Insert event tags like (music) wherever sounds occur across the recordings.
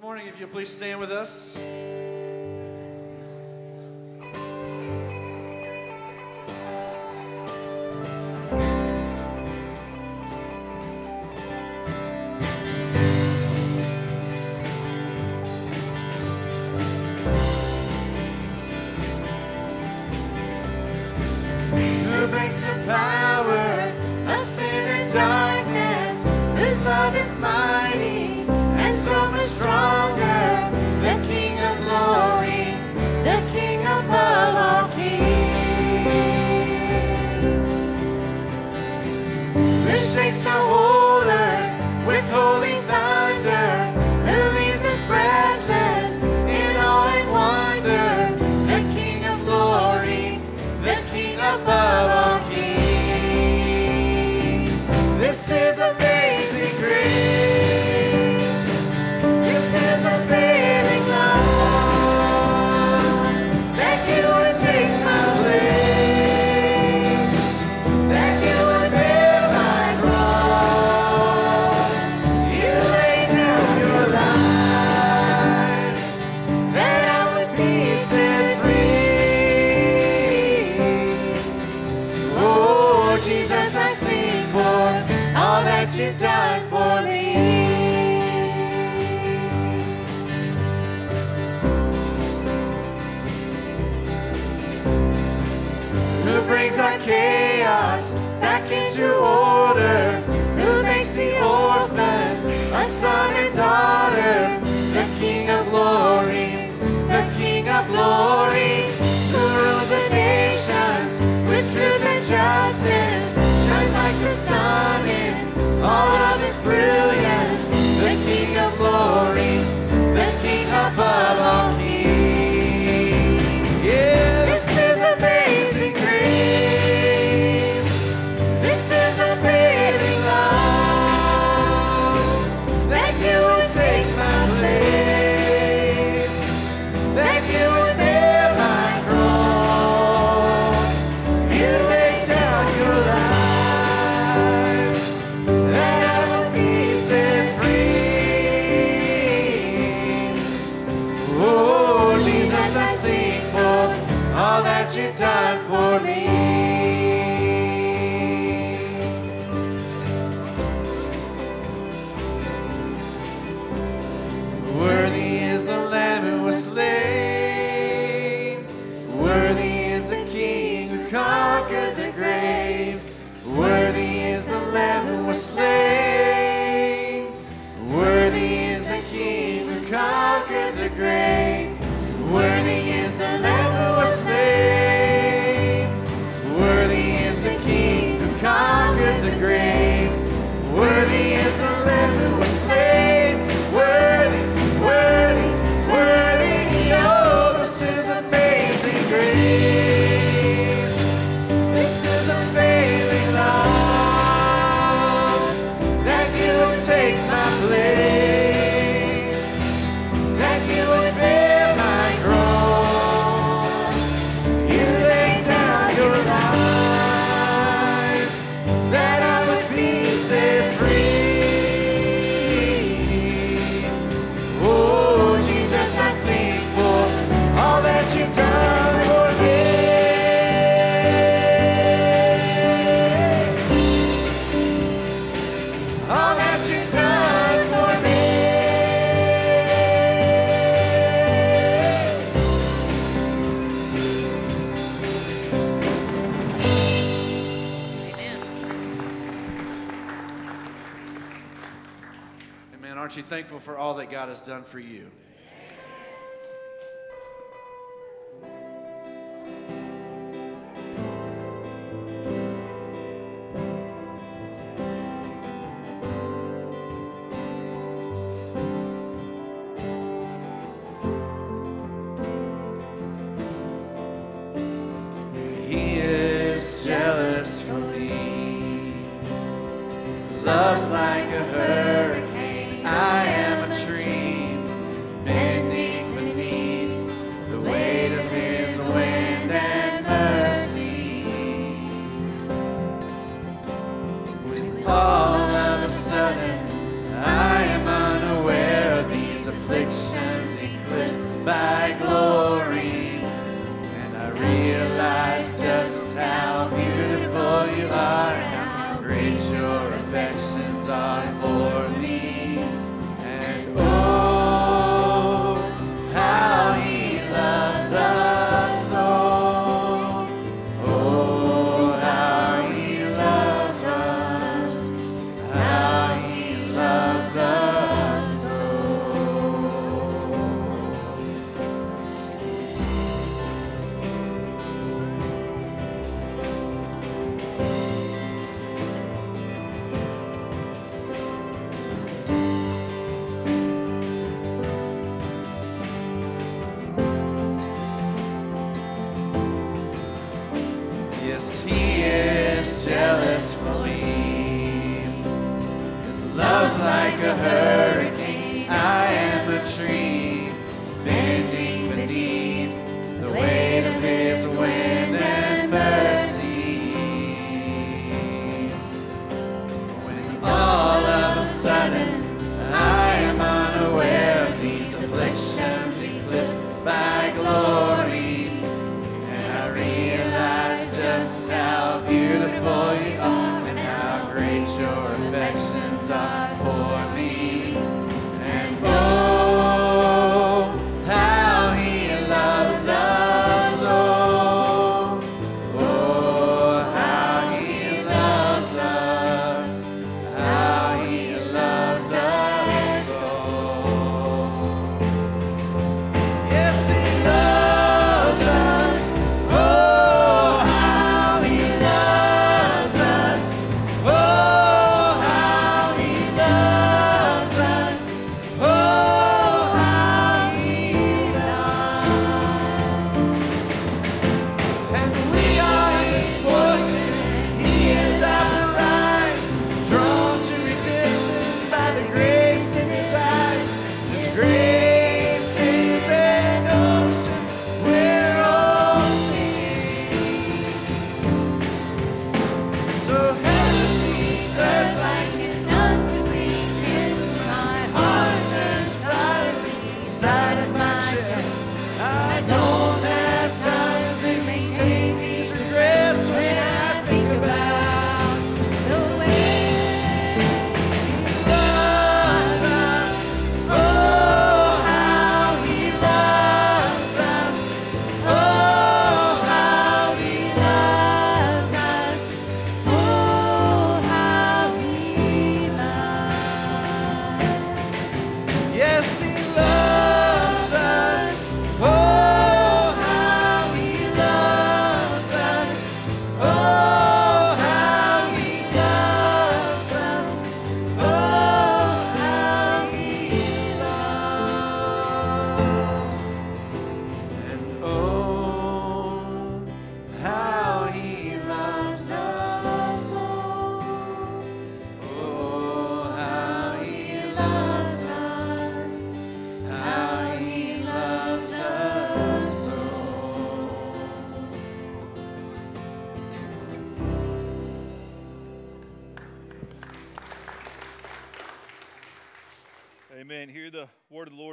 Good morning. If you'll please stand with us. Of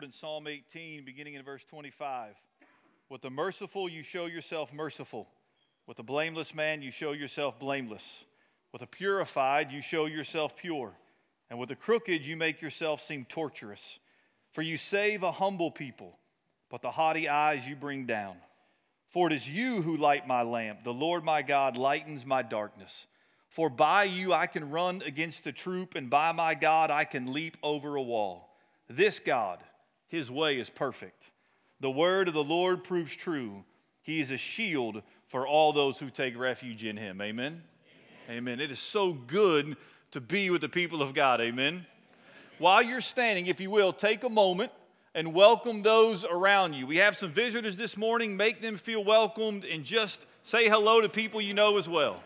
in Psalm 18, beginning in verse 25. With the merciful, you show yourself merciful. With the blameless man, you show yourself blameless. With the purified, you show yourself pure. And with the crooked, you make yourself seem torturous. For you save a humble people, but the haughty eyes you bring down. For it is you who light my lamp. The Lord my God lightens my darkness. For by you I can run against a troop, and by my God I can leap over a wall. This God, his way is perfect. The word of the Lord proves true. He is a shield for all those who take refuge in him. Amen. Amen. It is so good to be with the people of God. Amen. While you're standing, if you will, take a moment and welcome those around you. We have some visitors this morning. Make them feel welcomed and just say hello to people you know as well.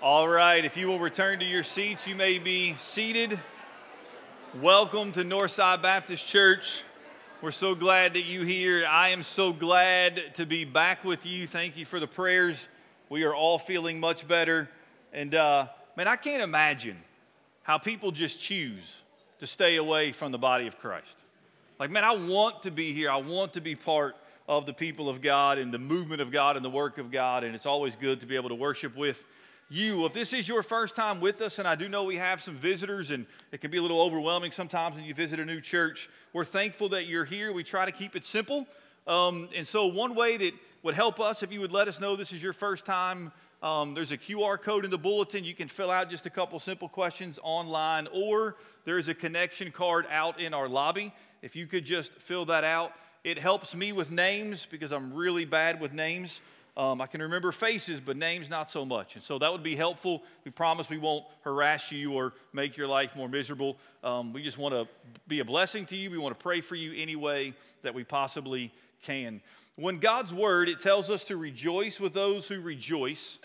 All right, if you will return to your seats, you may be seated. Welcome to Northside Baptist Church. We're so glad that you're here. I am so glad to be back with you. Thank you for the prayers. We are all feeling much better. And uh, man, I can't imagine how people just choose to stay away from the body of Christ. Like, man, I want to be here. I want to be part of the people of God and the movement of God and the work of God. And it's always good to be able to worship with you. If this is your first time with us, and I do know we have some visitors, and it can be a little overwhelming sometimes when you visit a new church, we're thankful that you're here. We try to keep it simple. Um, and so, one way that would help us if you would let us know this is your first time, um, there's a QR code in the bulletin. You can fill out just a couple simple questions online, or there's a connection card out in our lobby. If you could just fill that out, it helps me with names because I'm really bad with names. Um, I can remember faces, but names not so much. And so that would be helpful. We promise we won't harass you or make your life more miserable. Um, we just want to be a blessing to you. We want to pray for you any way that we possibly can. When God's word, it tells us to rejoice with those who rejoice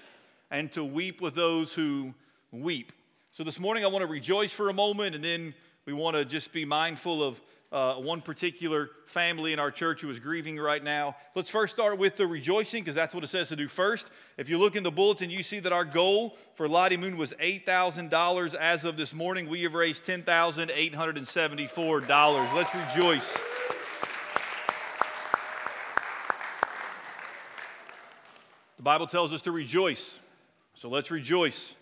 and to weep with those who weep. So this morning I want to rejoice for a moment and then we want to just be mindful of uh, one particular family in our church who is grieving right now. Let's first start with the rejoicing because that's what it says to do first. If you look in the bulletin, you see that our goal for Lottie Moon was $8,000. As of this morning, we have raised $10,874. Let's rejoice. The Bible tells us to rejoice, so let's rejoice.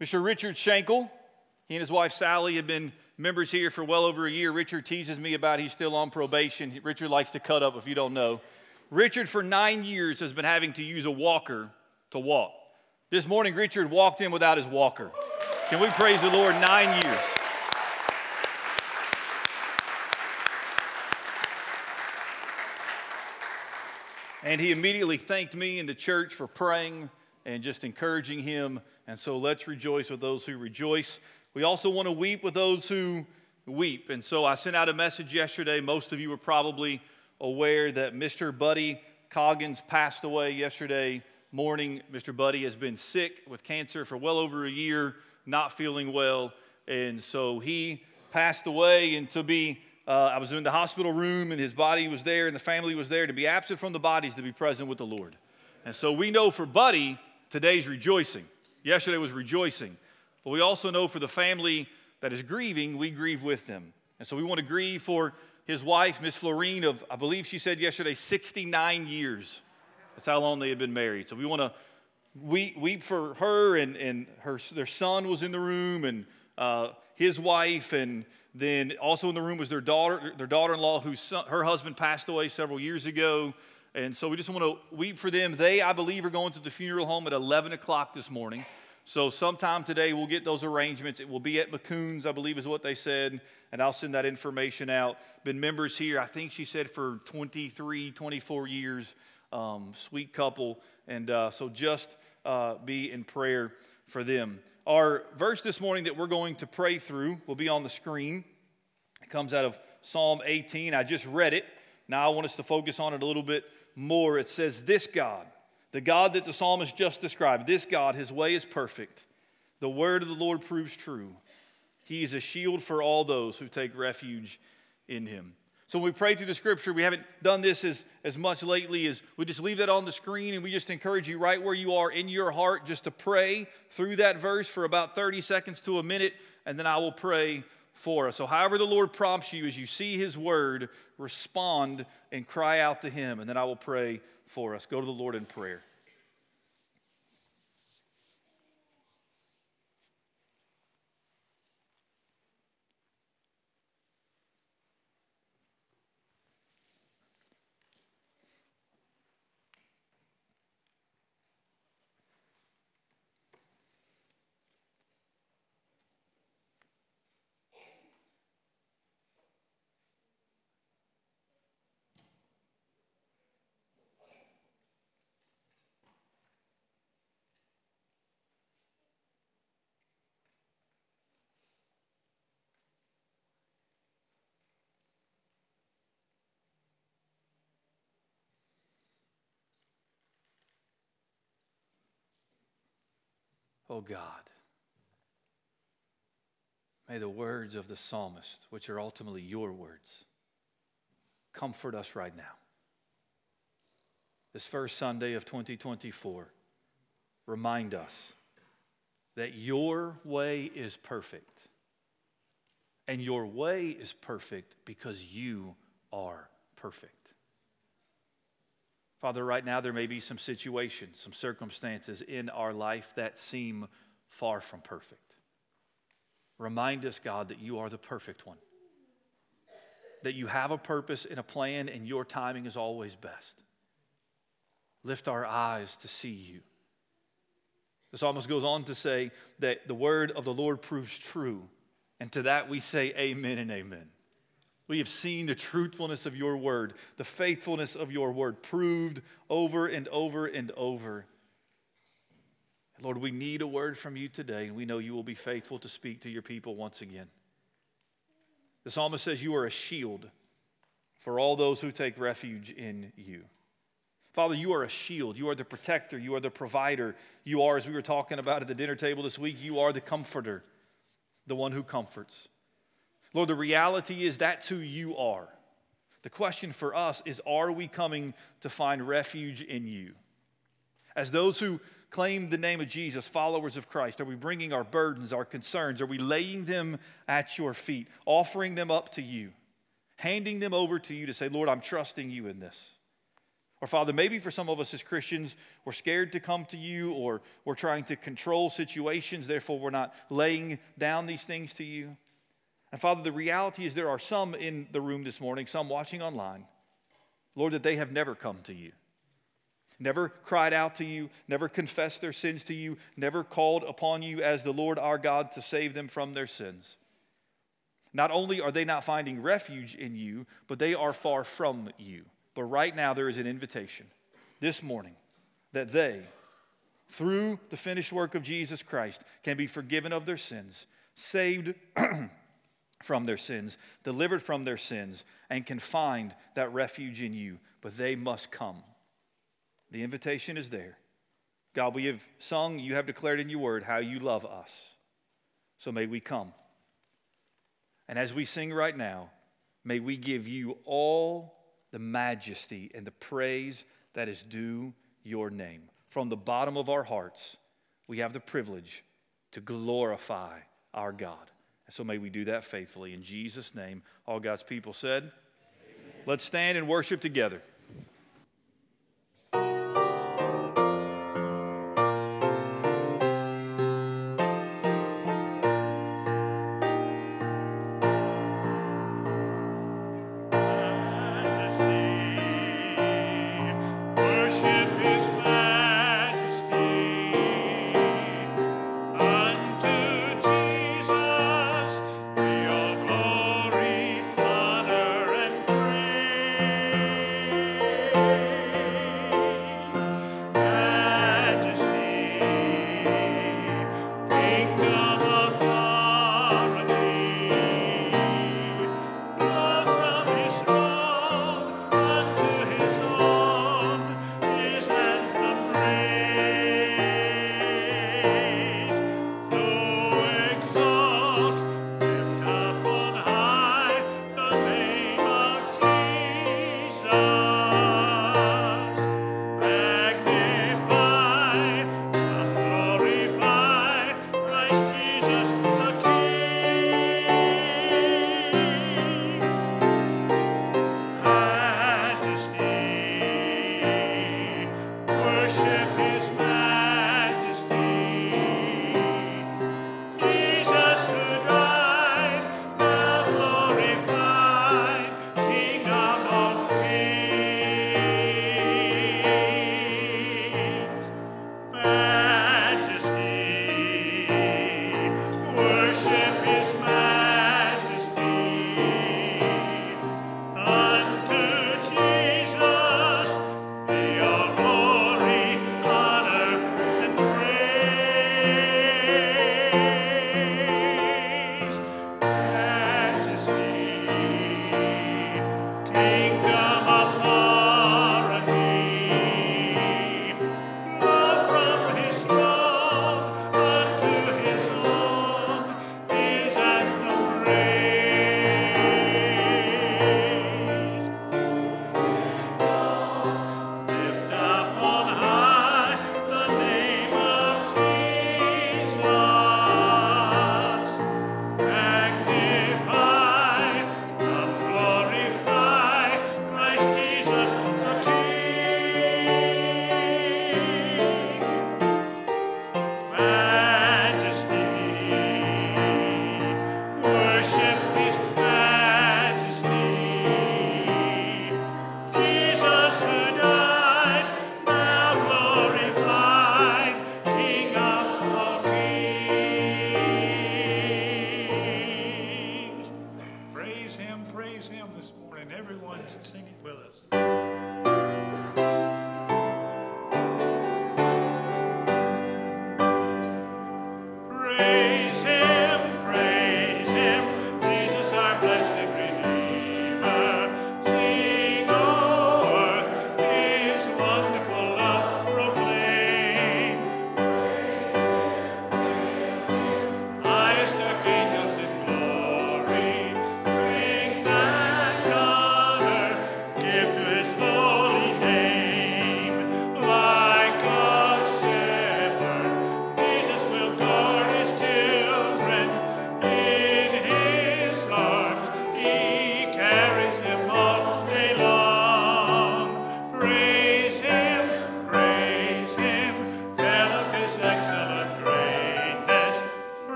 Mr. Richard Schenkel, he and his wife Sally have been members here for well over a year. Richard teases me about he's still on probation. Richard likes to cut up if you don't know. Richard, for nine years, has been having to use a walker to walk. This morning, Richard walked in without his walker. Can we praise the Lord? Nine years. And he immediately thanked me and the church for praying and just encouraging him. And so let's rejoice with those who rejoice. We also want to weep with those who weep. And so I sent out a message yesterday. Most of you were probably aware that Mr. Buddy Coggins passed away yesterday morning. Mr. Buddy has been sick with cancer for well over a year, not feeling well. And so he passed away. And to be, uh, I was in the hospital room and his body was there and the family was there. To be absent from the bodies, to be present with the Lord. And so we know for Buddy, today's rejoicing. Yesterday was rejoicing. But we also know for the family that is grieving, we grieve with them. And so we want to grieve for his wife, Miss Florine, of, I believe she said yesterday, 69 years. That's how long they had been married. So we want to weep, weep for her, and, and her, their son was in the room, and uh, his wife, and then also in the room was their daughter, their daughter-in-law, whose son, her husband passed away several years ago. And so we just want to weep for them. They, I believe, are going to the funeral home at 11 o'clock this morning. So, sometime today, we'll get those arrangements. It will be at McCoon's, I believe, is what they said, and I'll send that information out. Been members here, I think she said, for 23, 24 years. Um, sweet couple. And uh, so, just uh, be in prayer for them. Our verse this morning that we're going to pray through will be on the screen. It comes out of Psalm 18. I just read it. Now, I want us to focus on it a little bit more. It says, This God the God that the psalmist just described, this God, his way is perfect. The word of the Lord proves true. He is a shield for all those who take refuge in him. So when we pray through the scripture, we haven't done this as, as much lately as we just leave that on the screen and we just encourage you right where you are in your heart just to pray through that verse for about 30 seconds to a minute, and then I will pray for us. So, however, the Lord prompts you as you see His word, respond and cry out to Him, and then I will pray for us. Go to the Lord in prayer. Oh God, may the words of the psalmist, which are ultimately your words, comfort us right now. This first Sunday of 2024, remind us that your way is perfect. And your way is perfect because you are perfect. Father, right now there may be some situations, some circumstances in our life that seem far from perfect. Remind us, God, that you are the perfect one, that you have a purpose and a plan, and your timing is always best. Lift our eyes to see you. The psalmist goes on to say that the word of the Lord proves true, and to that we say amen and amen. We have seen the truthfulness of your word, the faithfulness of your word proved over and over and over. Lord, we need a word from you today, and we know you will be faithful to speak to your people once again. The psalmist says, You are a shield for all those who take refuge in you. Father, you are a shield. You are the protector. You are the provider. You are, as we were talking about at the dinner table this week, you are the comforter, the one who comforts. Lord, the reality is that's who you are. The question for us is are we coming to find refuge in you? As those who claim the name of Jesus, followers of Christ, are we bringing our burdens, our concerns? Are we laying them at your feet, offering them up to you, handing them over to you to say, Lord, I'm trusting you in this? Or, Father, maybe for some of us as Christians, we're scared to come to you or we're trying to control situations, therefore, we're not laying down these things to you. And Father, the reality is there are some in the room this morning, some watching online, Lord, that they have never come to you, never cried out to you, never confessed their sins to you, never called upon you as the Lord our God to save them from their sins. Not only are they not finding refuge in you, but they are far from you. But right now, there is an invitation this morning that they, through the finished work of Jesus Christ, can be forgiven of their sins, saved (clears throat) from their sins, delivered from their sins, and can find that refuge in you. But they must come. The invitation is there. God, we have sung, you have declared in your word how you love us. So may we come. And as we sing right now, may we give you all the majesty and the praise that is due your name. From the bottom of our hearts, we have the privilege to glorify our God. So may we do that faithfully. In Jesus' name, all God's people said, Amen. Let's stand and worship together.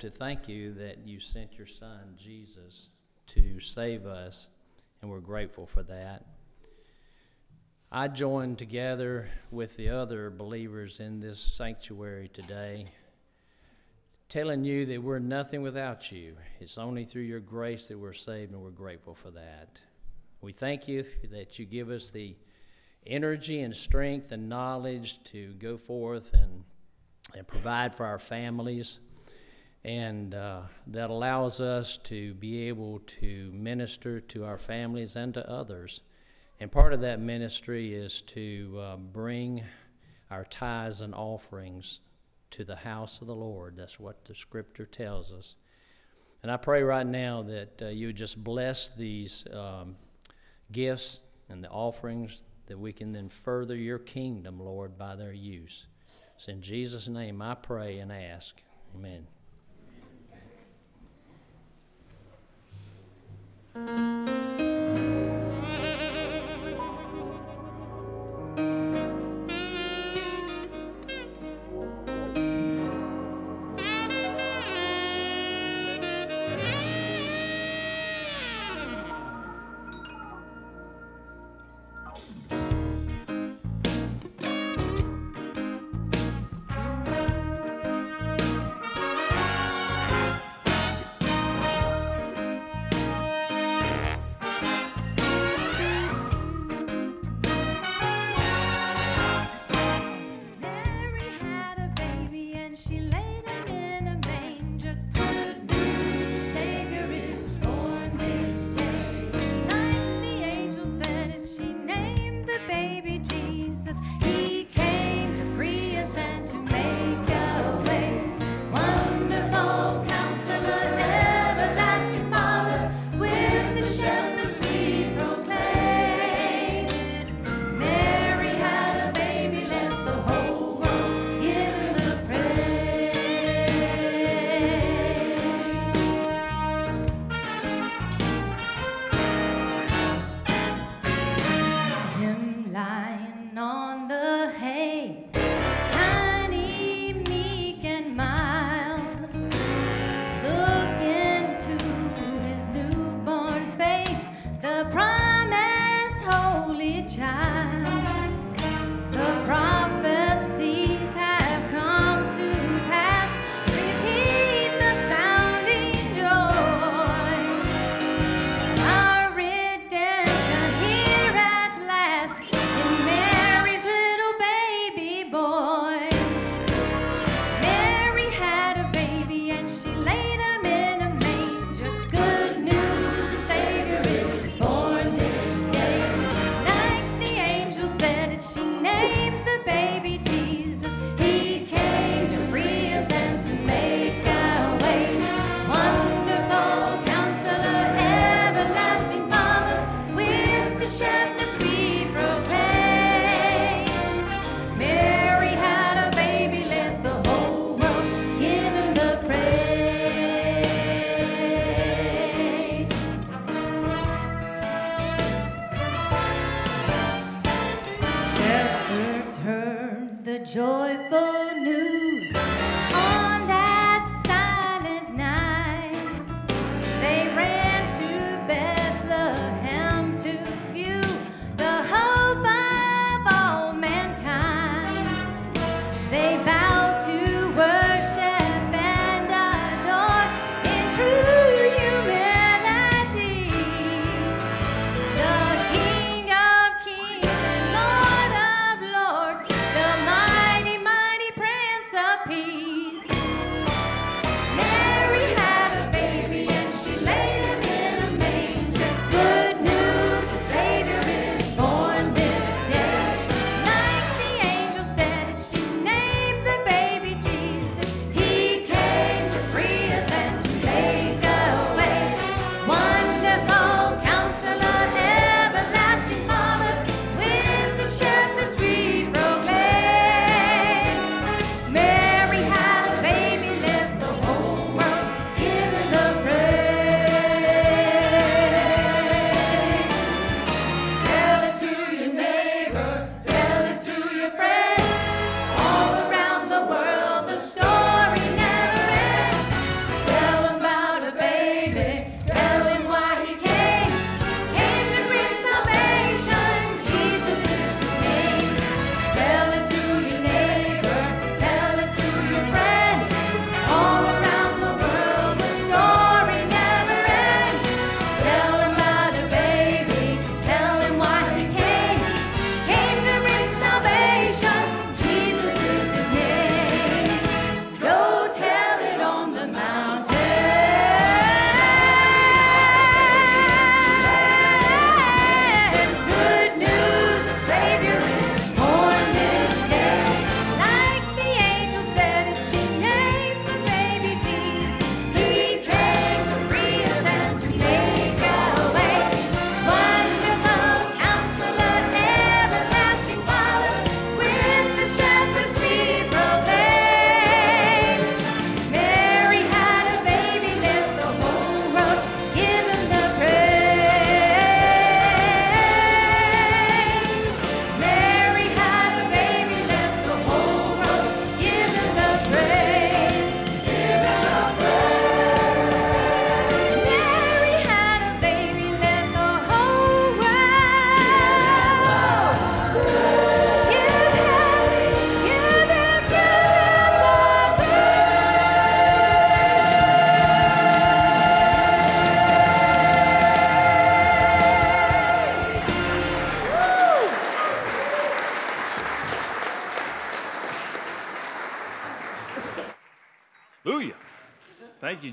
To thank you that you sent your Son, Jesus, to save us, and we're grateful for that. I join together with the other believers in this sanctuary today, telling you that we're nothing without you. It's only through your grace that we're saved, and we're grateful for that. We thank you that you give us the energy and strength and knowledge to go forth and, and provide for our families. And uh, that allows us to be able to minister to our families and to others. And part of that ministry is to uh, bring our tithes and offerings to the house of the Lord. That's what the scripture tells us. And I pray right now that uh, you would just bless these um, gifts and the offerings that we can then further your kingdom, Lord, by their use. It's in Jesus' name I pray and ask. Amen. Mary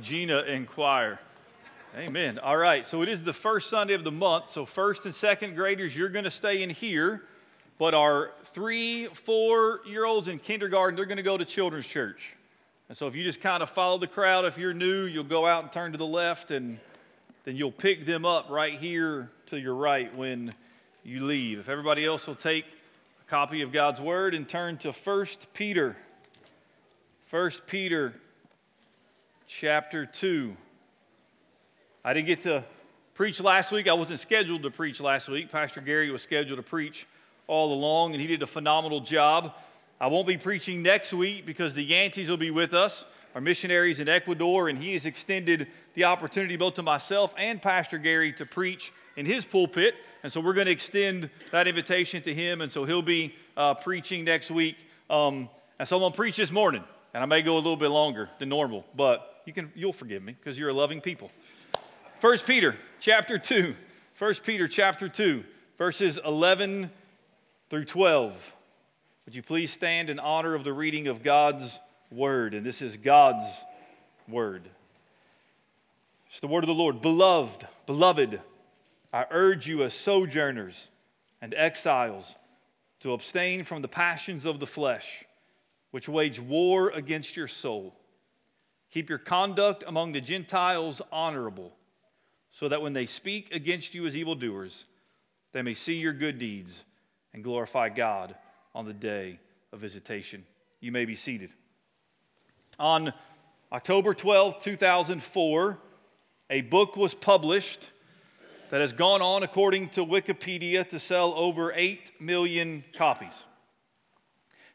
Gina and choir. Amen. All right, so it is the first Sunday of the month. So, first and second graders, you're going to stay in here. But our three, four year olds in kindergarten, they're going to go to children's church. And so, if you just kind of follow the crowd, if you're new, you'll go out and turn to the left, and then you'll pick them up right here to your right when you leave. If everybody else will take a copy of God's Word and turn to 1 Peter. 1 Peter chapter 2. I didn't get to preach last week. I wasn't scheduled to preach last week. Pastor Gary was scheduled to preach all along, and he did a phenomenal job. I won't be preaching next week because the Yankees will be with us, our missionaries in Ecuador, and he has extended the opportunity both to myself and Pastor Gary to preach in his pulpit. And so we're going to extend that invitation to him, and so he'll be uh, preaching next week. Um, and so I'm going to preach this morning, and I may go a little bit longer than normal, but you can, you'll forgive me because you're a loving people. 1 Peter chapter 2. 1 Peter chapter 2, verses 11 through 12. Would you please stand in honor of the reading of God's word? And this is God's word. It's the word of the Lord. Beloved, beloved, I urge you as sojourners and exiles to abstain from the passions of the flesh, which wage war against your soul. Keep your conduct among the Gentiles honorable, so that when they speak against you as evildoers, they may see your good deeds and glorify God on the day of visitation. You may be seated. On October 12, 2004, a book was published that has gone on, according to Wikipedia, to sell over 8 million copies.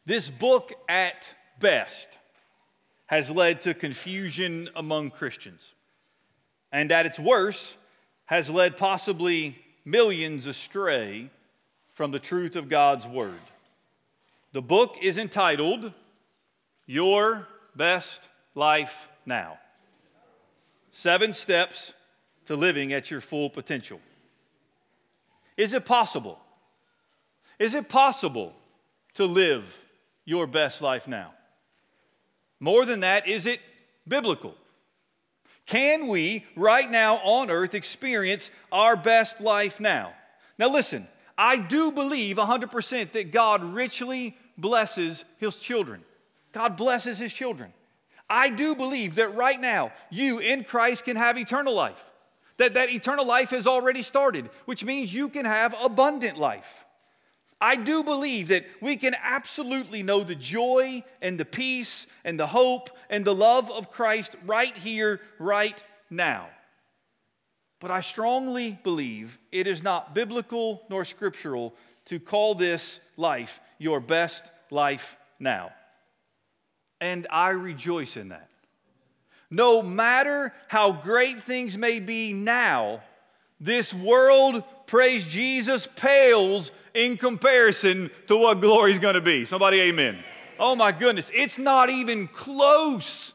This book, at best, has led to confusion among Christians, and at its worst, has led possibly millions astray from the truth of God's Word. The book is entitled Your Best Life Now Seven Steps to Living at Your Full Potential. Is it possible? Is it possible to live your best life now? More than that, is it biblical? Can we, right now on earth, experience our best life now? Now, listen, I do believe 100% that God richly blesses his children. God blesses his children. I do believe that right now, you in Christ can have eternal life. That that eternal life has already started, which means you can have abundant life. I do believe that we can absolutely know the joy and the peace and the hope and the love of Christ right here, right now. But I strongly believe it is not biblical nor scriptural to call this life your best life now. And I rejoice in that. No matter how great things may be now, this world, praise Jesus, pales in comparison to what glory is going to be. Somebody, amen. Oh my goodness, it's not even close.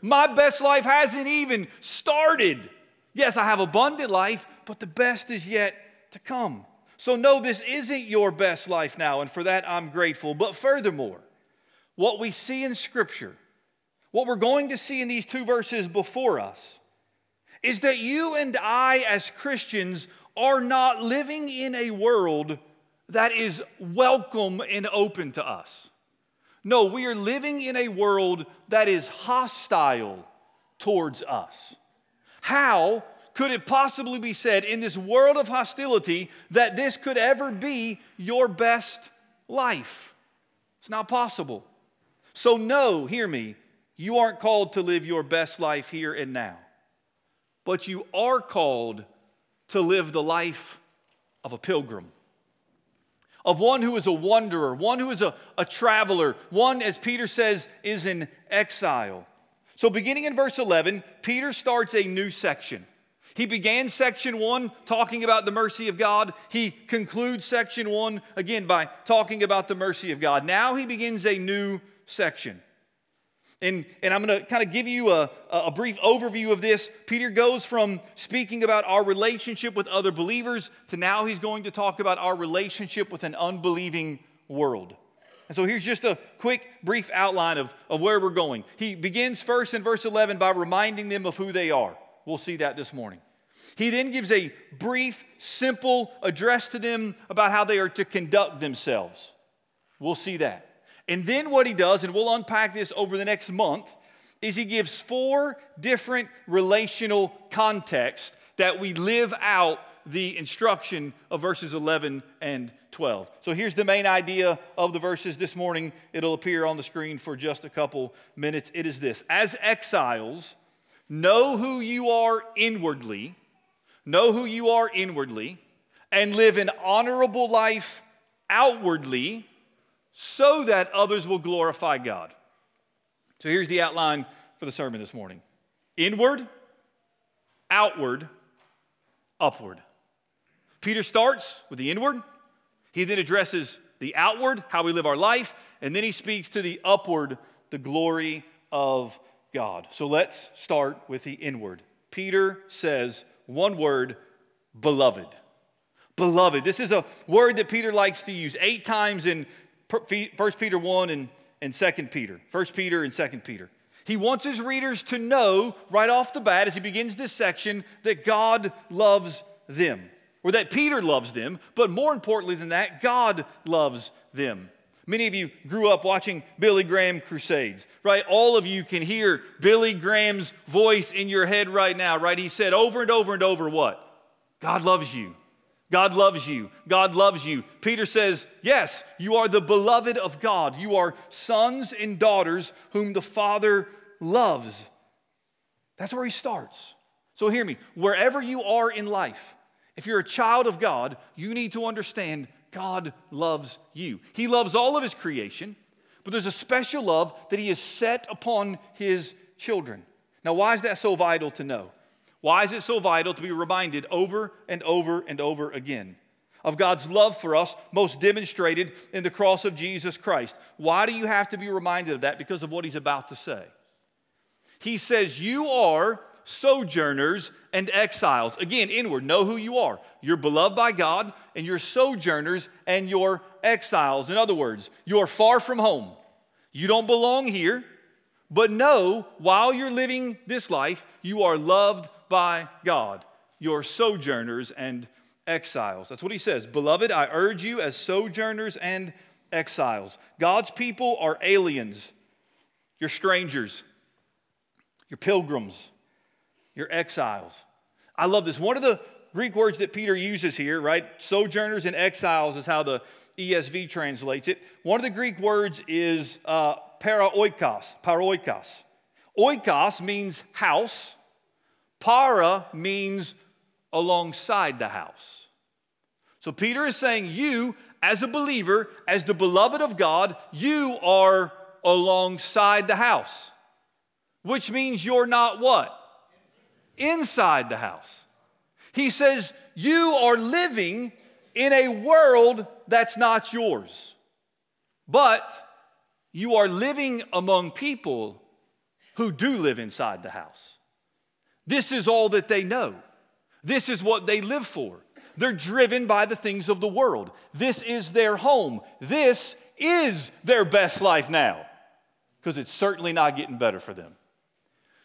My best life hasn't even started. Yes, I have abundant life, but the best is yet to come. So, no, this isn't your best life now, and for that I'm grateful. But furthermore, what we see in Scripture, what we're going to see in these two verses before us, is that you and I, as Christians, are not living in a world that is welcome and open to us. No, we are living in a world that is hostile towards us. How could it possibly be said in this world of hostility that this could ever be your best life? It's not possible. So, no, hear me, you aren't called to live your best life here and now, but you are called to live the life of a pilgrim, of one who is a wanderer, one who is a, a traveler, one, as Peter says, is in exile. So, beginning in verse 11, Peter starts a new section. He began section one talking about the mercy of God. He concludes section one again by talking about the mercy of God. Now he begins a new section. And, and I'm going to kind of give you a, a brief overview of this. Peter goes from speaking about our relationship with other believers to now he's going to talk about our relationship with an unbelieving world. And so here's just a quick, brief outline of, of where we're going. He begins first in verse 11 by reminding them of who they are. We'll see that this morning. He then gives a brief, simple address to them about how they are to conduct themselves. We'll see that. And then what he does, and we'll unpack this over the next month, is he gives four different relational contexts that we live out the instruction of verses 11 and 12. So here's the main idea of the verses this morning. It'll appear on the screen for just a couple minutes. It is this As exiles, know who you are inwardly, know who you are inwardly, and live an honorable life outwardly so that others will glorify God. So here's the outline for the sermon this morning inward, outward, upward. Peter starts with the inward, he then addresses the outward, how we live our life, and then he speaks to the upward, the glory of God. So let's start with the inward. Peter says one word, beloved. Beloved. This is a word that Peter likes to use eight times in 1 Peter 1 and, and 2 Peter. 1 Peter and 2 Peter. He wants his readers to know right off the bat as he begins this section that God loves them, or that Peter loves them, but more importantly than that, God loves them. Many of you grew up watching Billy Graham crusades, right? All of you can hear Billy Graham's voice in your head right now, right? He said over and over and over what? God loves you. God loves you. God loves you. Peter says, Yes, you are the beloved of God. You are sons and daughters whom the Father loves. That's where he starts. So hear me. Wherever you are in life, if you're a child of God, you need to understand God loves you. He loves all of his creation, but there's a special love that he has set upon his children. Now, why is that so vital to know? Why is it so vital to be reminded over and over and over again of God's love for us, most demonstrated in the cross of Jesus Christ? Why do you have to be reminded of that? Because of what he's about to say. He says, You are sojourners and exiles. Again, inward, know who you are. You're beloved by God, and you're sojourners and you're exiles. In other words, you're far from home. You don't belong here, but know while you're living this life, you are loved by God. You're sojourners and exiles. That's what he says. Beloved, I urge you as sojourners and exiles. God's people are aliens. You're strangers. You're pilgrims. You're exiles. I love this. One of the Greek words that Peter uses here, right? Sojourners and exiles is how the ESV translates it. One of the Greek words is uh, paraoikos, paroikos. Oikos means house, Para means alongside the house. So Peter is saying, You, as a believer, as the beloved of God, you are alongside the house, which means you're not what? Inside the house. He says, You are living in a world that's not yours, but you are living among people who do live inside the house. This is all that they know. This is what they live for. They're driven by the things of the world. This is their home. This is their best life now because it's certainly not getting better for them.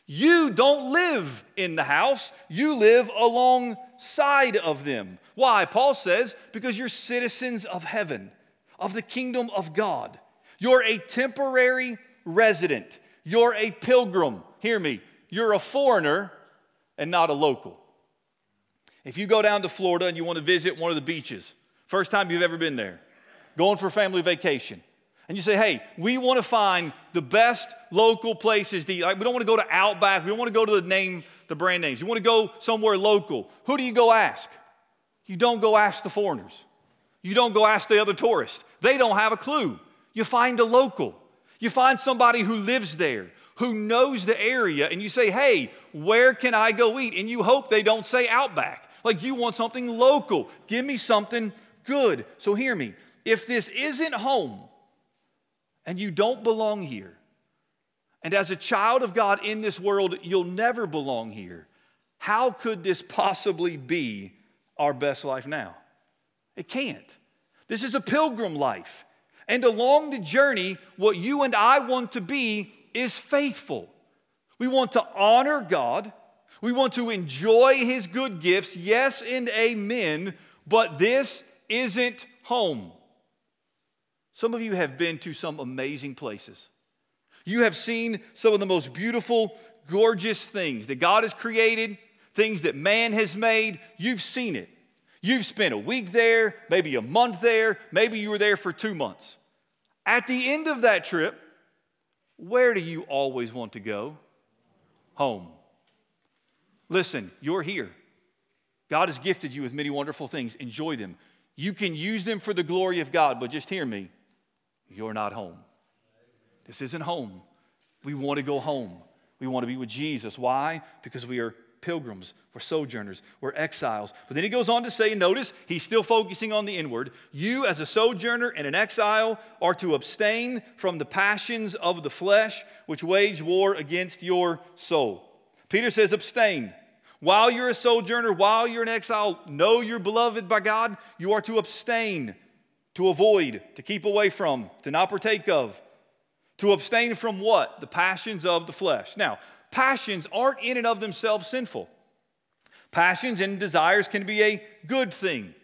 You don't live in the house, you live alongside of them. Why? Paul says, because you're citizens of heaven, of the kingdom of God. You're a temporary resident, you're a pilgrim. Hear me, you're a foreigner and not a local. If you go down to Florida and you want to visit one of the beaches, first time you've ever been there, going for a family vacation, and you say, hey, we want to find the best local places to. Like, we don't want to go to Outback. We don't want to go to the name, the brand names. You want to go somewhere local. Who do you go ask? You don't go ask the foreigners. You don't go ask the other tourists. They don't have a clue. You find a local. You find somebody who lives there, who knows the area, and you say, hey, where can I go eat? And you hope they don't say Outback. Like you want something local. Give me something good. So hear me. If this isn't home and you don't belong here, and as a child of God in this world, you'll never belong here, how could this possibly be our best life now? It can't. This is a pilgrim life. And along the journey, what you and I want to be is faithful. We want to honor God. We want to enjoy His good gifts. Yes and amen. But this isn't home. Some of you have been to some amazing places. You have seen some of the most beautiful, gorgeous things that God has created, things that man has made. You've seen it. You've spent a week there, maybe a month there, maybe you were there for two months. At the end of that trip, where do you always want to go? Home. Listen, you're here. God has gifted you with many wonderful things. Enjoy them. You can use them for the glory of God, but just hear me. You're not home. This isn't home. We want to go home. We want to be with Jesus. Why? Because we are pilgrims, we're sojourners, we're exiles. But then he goes on to say, notice, he's still focusing on the inward. You, as a sojourner and an exile, are to abstain from the passions of the flesh, which wage war against your soul. Peter says, abstain. While you're a sojourner, while you're an exile, know you're beloved by God, you are to abstain, to avoid, to keep away from, to not partake of. To abstain from what? The passions of the flesh. Now, passions aren't in and of themselves sinful. Passions and desires can be a good thing,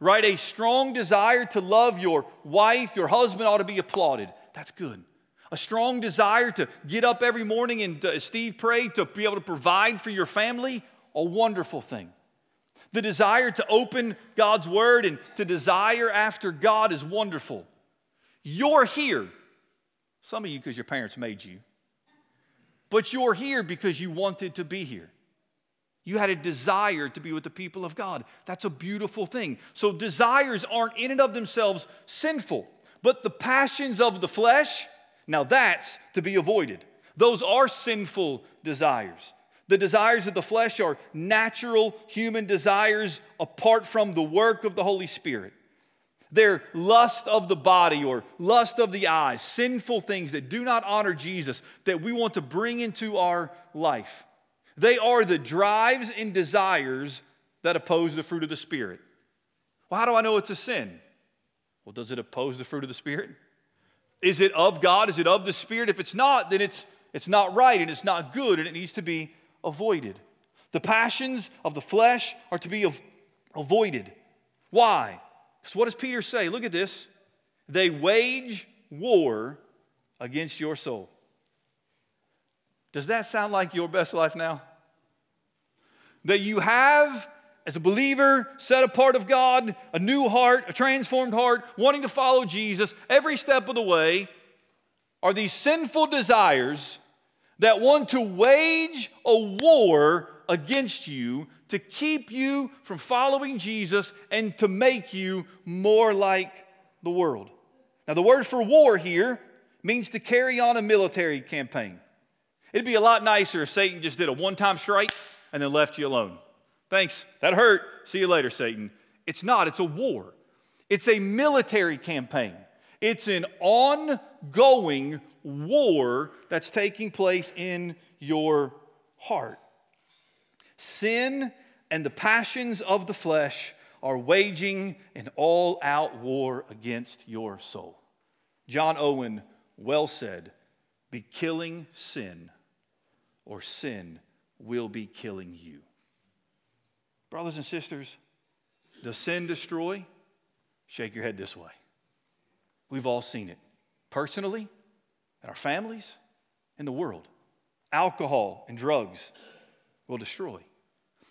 right? A strong desire to love your wife, your husband ought to be applauded. That's good. A strong desire to get up every morning and, uh, Steve prayed, to be able to provide for your family, a wonderful thing. The desire to open God's word and to desire after God is wonderful. You're here. Some of you, because your parents made you. But you're here because you wanted to be here. You had a desire to be with the people of God. That's a beautiful thing. So, desires aren't in and of themselves sinful, but the passions of the flesh, now that's to be avoided. Those are sinful desires. The desires of the flesh are natural human desires apart from the work of the Holy Spirit. They're lust of the body or lust of the eyes, sinful things that do not honor Jesus that we want to bring into our life. They are the drives and desires that oppose the fruit of the Spirit. Well, how do I know it's a sin? Well, does it oppose the fruit of the Spirit? Is it of God? Is it of the Spirit? If it's not, then it's, it's not right and it's not good and it needs to be avoided. The passions of the flesh are to be av- avoided. Why? So, what does Peter say? Look at this. They wage war against your soul. Does that sound like your best life now? That you have, as a believer, set apart of God, a new heart, a transformed heart, wanting to follow Jesus every step of the way, are these sinful desires that want to wage a war against you to keep you from following Jesus and to make you more like the world. Now, the word for war here means to carry on a military campaign. It'd be a lot nicer if Satan just did a one time strike and then left you alone. Thanks, that hurt. See you later, Satan. It's not, it's a war. It's a military campaign. It's an ongoing war that's taking place in your heart. Sin and the passions of the flesh are waging an all out war against your soul. John Owen well said, Be killing sin, or sin will be killing you. Brothers and sisters, does sin destroy? Shake your head this way. We've all seen it personally, in our families, in the world. Alcohol and drugs will destroy.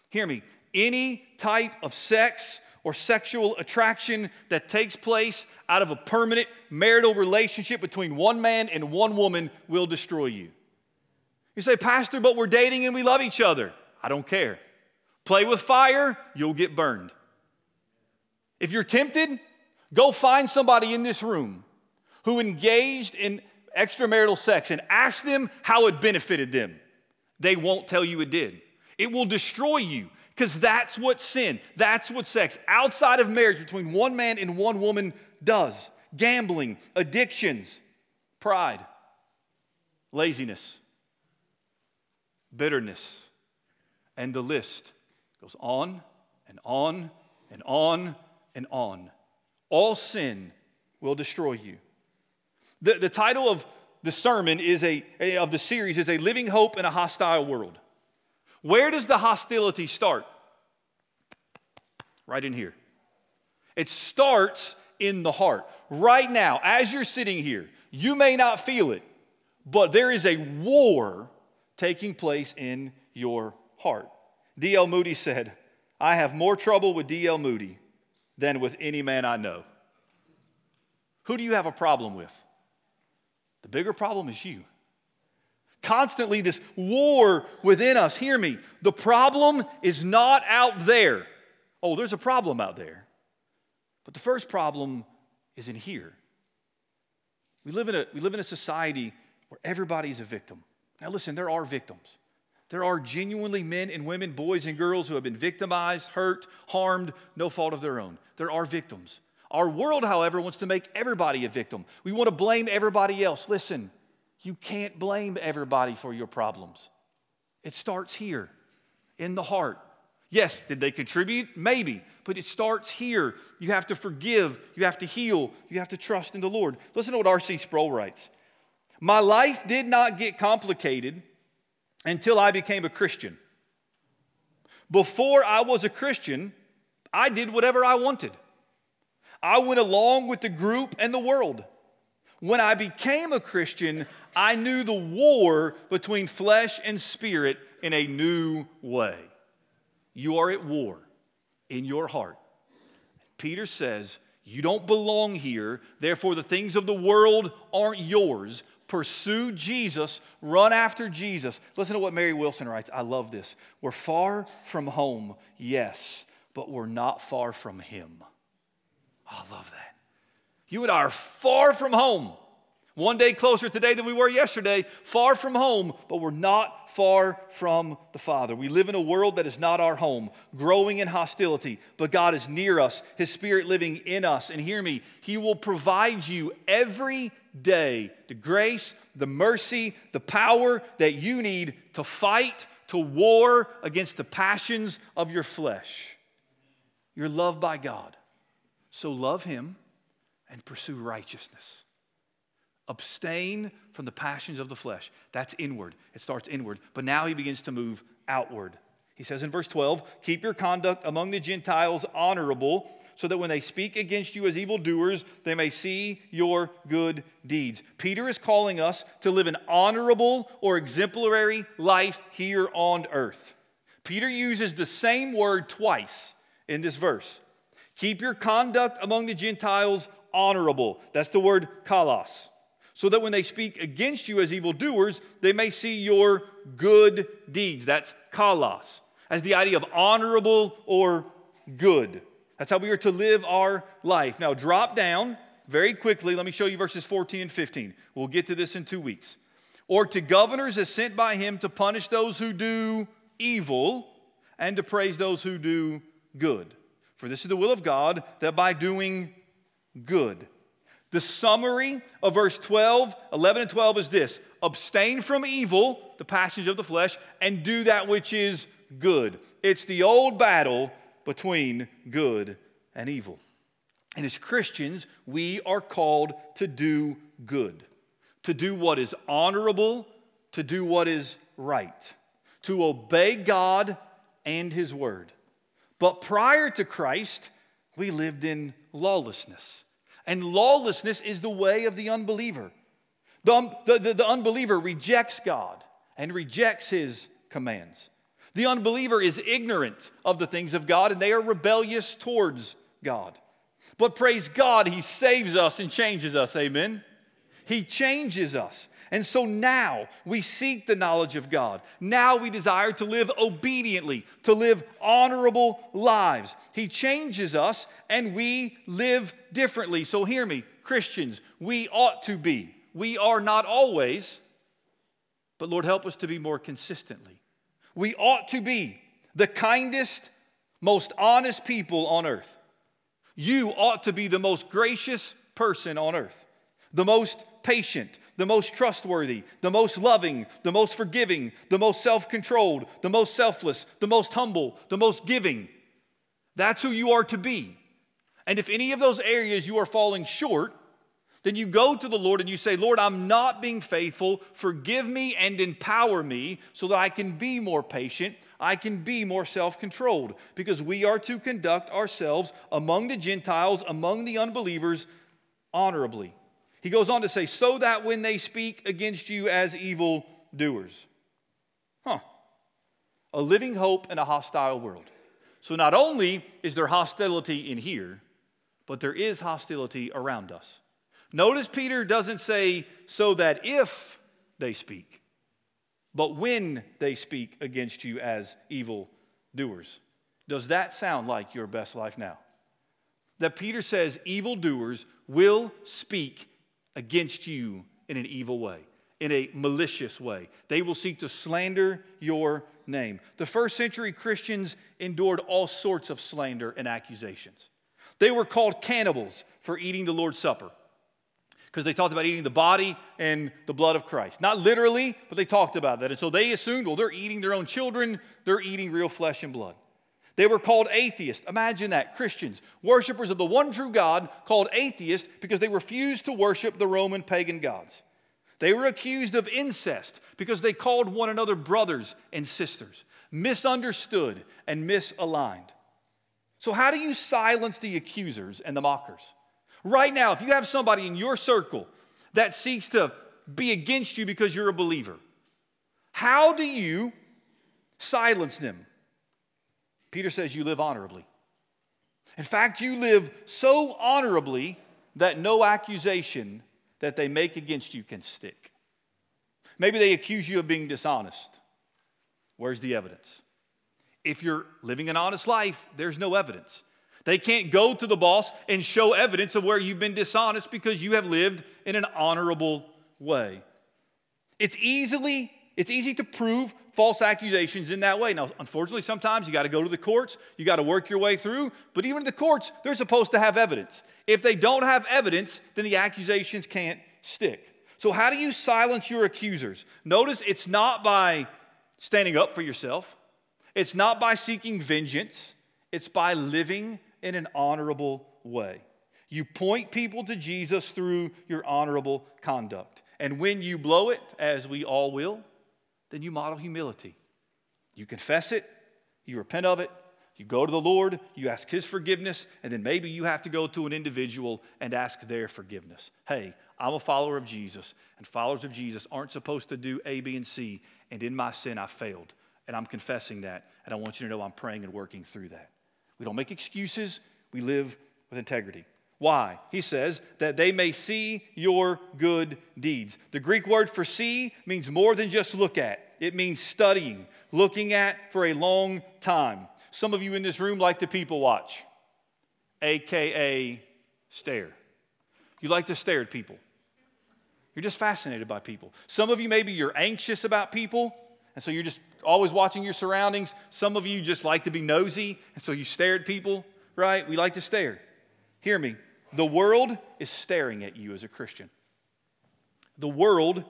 Hear me, any type of sex or sexual attraction that takes place out of a permanent marital relationship between one man and one woman will destroy you. You say, Pastor, but we're dating and we love each other. I don't care. Play with fire, you'll get burned. If you're tempted, go find somebody in this room who engaged in extramarital sex and ask them how it benefited them. They won't tell you it did. It will destroy you because that's what sin, that's what sex outside of marriage between one man and one woman does. Gambling, addictions, pride, laziness, bitterness, and the list goes on and on and on and on. All sin will destroy you. The, the title of the sermon is a, of the series is a living hope in a hostile world. Where does the hostility start? Right in here. It starts in the heart. Right now, as you're sitting here, you may not feel it, but there is a war taking place in your heart. D.L. Moody said, I have more trouble with D.L. Moody than with any man I know. Who do you have a problem with? The bigger problem is you. Constantly, this war within us. Hear me. The problem is not out there. Oh, there's a problem out there. But the first problem is in here. We live in a, we live in a society where everybody's a victim. Now, listen, there are victims. There are genuinely men and women, boys and girls who have been victimized, hurt, harmed, no fault of their own. There are victims. Our world, however, wants to make everybody a victim. We want to blame everybody else. Listen, you can't blame everybody for your problems. It starts here, in the heart. Yes, did they contribute? Maybe, but it starts here. You have to forgive, you have to heal, you have to trust in the Lord. Listen to what R.C. Sproul writes My life did not get complicated until I became a Christian. Before I was a Christian, I did whatever I wanted. I went along with the group and the world. When I became a Christian, I knew the war between flesh and spirit in a new way. You are at war in your heart. Peter says, You don't belong here, therefore, the things of the world aren't yours. Pursue Jesus, run after Jesus. Listen to what Mary Wilson writes. I love this. We're far from home, yes, but we're not far from Him. I love that. You and I are far from home. One day closer today than we were yesterday, far from home, but we're not far from the Father. We live in a world that is not our home, growing in hostility, but God is near us, His Spirit living in us. And hear me, He will provide you every day the grace, the mercy, the power that you need to fight, to war against the passions of your flesh. You're loved by God. So love Him and pursue righteousness. Abstain from the passions of the flesh. That's inward. It starts inward. But now he begins to move outward. He says in verse 12, Keep your conduct among the Gentiles honorable, so that when they speak against you as evildoers, they may see your good deeds. Peter is calling us to live an honorable or exemplary life here on earth. Peter uses the same word twice in this verse. Keep your conduct among the Gentiles honorable. That's the word kalos so that when they speak against you as evildoers, they may see your good deeds. That's kalos, as the idea of honorable or good. That's how we are to live our life. Now, drop down very quickly. Let me show you verses 14 and 15. We'll get to this in two weeks. Or to governors as sent by him to punish those who do evil and to praise those who do good. For this is the will of God, that by doing good, the summary of verse 12, 11, and 12 is this abstain from evil, the passage of the flesh, and do that which is good. It's the old battle between good and evil. And as Christians, we are called to do good, to do what is honorable, to do what is right, to obey God and His word. But prior to Christ, we lived in lawlessness. And lawlessness is the way of the unbeliever. The, um, the, the, the, unbeliever rejects God and rejects his commands. The unbeliever is ignorant of the things of God and they are rebellious towards God. But praise God, he saves us and changes us. Amen. He changes us. And so now we seek the knowledge of God. Now we desire to live obediently, to live honorable lives. He changes us and we live differently. So hear me, Christians, we ought to be. We are not always, but Lord, help us to be more consistently. We ought to be the kindest, most honest people on earth. You ought to be the most gracious person on earth, the most patient, the most trustworthy, the most loving, the most forgiving, the most self controlled, the most selfless, the most humble, the most giving. That's who you are to be. And if any of those areas you are falling short, then you go to the Lord and you say, Lord, I'm not being faithful. Forgive me and empower me so that I can be more patient. I can be more self controlled because we are to conduct ourselves among the Gentiles, among the unbelievers, honorably. He goes on to say, so that when they speak against you as evil doers. Huh. A living hope in a hostile world. So not only is there hostility in here, but there is hostility around us. Notice Peter doesn't say, so that if they speak, but when they speak against you as evil doers. Does that sound like your best life now? That Peter says evildoers will speak against you in an evil way, in a malicious way. They will seek to slander your name. The first century Christians endured all sorts of slander and accusations. They were called cannibals for eating the Lord's Supper because they talked about eating the body and the blood of Christ. Not literally, but they talked about that. And so they assumed, well, they're eating their own children, they're eating real flesh and blood. They were called atheists. Imagine that. Christians, worshippers of the one true God, called atheists because they refused to worship the Roman pagan gods. They were accused of incest because they called one another brothers and sisters, misunderstood and misaligned. So, how do you silence the accusers and the mockers? Right now, if you have somebody in your circle that seeks to be against you because you're a believer, how do you silence them? Peter says you live honorably. In fact, you live so honorably that no accusation that they make against you can stick. Maybe they accuse you of being dishonest. Where's the evidence? If you're living an honest life, there's no evidence. They can't go to the boss and show evidence of where you've been dishonest because you have lived in an honorable way. It's easily it's easy to prove false accusations in that way. Now, unfortunately, sometimes you got to go to the courts, you got to work your way through, but even the courts, they're supposed to have evidence. If they don't have evidence, then the accusations can't stick. So, how do you silence your accusers? Notice it's not by standing up for yourself, it's not by seeking vengeance, it's by living in an honorable way. You point people to Jesus through your honorable conduct. And when you blow it, as we all will, then you model humility. You confess it, you repent of it, you go to the Lord, you ask His forgiveness, and then maybe you have to go to an individual and ask their forgiveness. Hey, I'm a follower of Jesus, and followers of Jesus aren't supposed to do A, B, and C, and in my sin I failed. And I'm confessing that, and I want you to know I'm praying and working through that. We don't make excuses, we live with integrity. Why? He says that they may see your good deeds. The Greek word for see means more than just look at, it means studying, looking at for a long time. Some of you in this room like to people watch, AKA stare. You like to stare at people. You're just fascinated by people. Some of you, maybe you're anxious about people, and so you're just always watching your surroundings. Some of you just like to be nosy, and so you stare at people, right? We like to stare. Hear me. The world is staring at you as a Christian. The world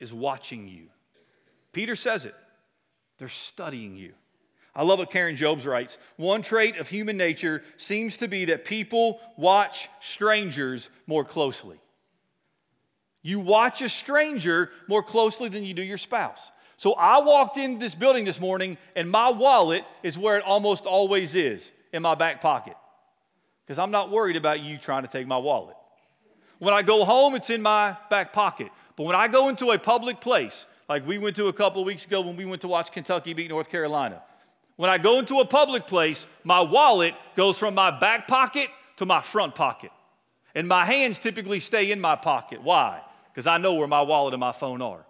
is watching you. Peter says it. They're studying you. I love what Karen Jobes writes. One trait of human nature seems to be that people watch strangers more closely. You watch a stranger more closely than you do your spouse. So I walked in this building this morning, and my wallet is where it almost always is in my back pocket because I'm not worried about you trying to take my wallet. When I go home, it's in my back pocket. But when I go into a public place, like we went to a couple weeks ago when we went to watch Kentucky beat North Carolina, when I go into a public place, my wallet goes from my back pocket to my front pocket. And my hands typically stay in my pocket. Why? Because I know where my wallet and my phone are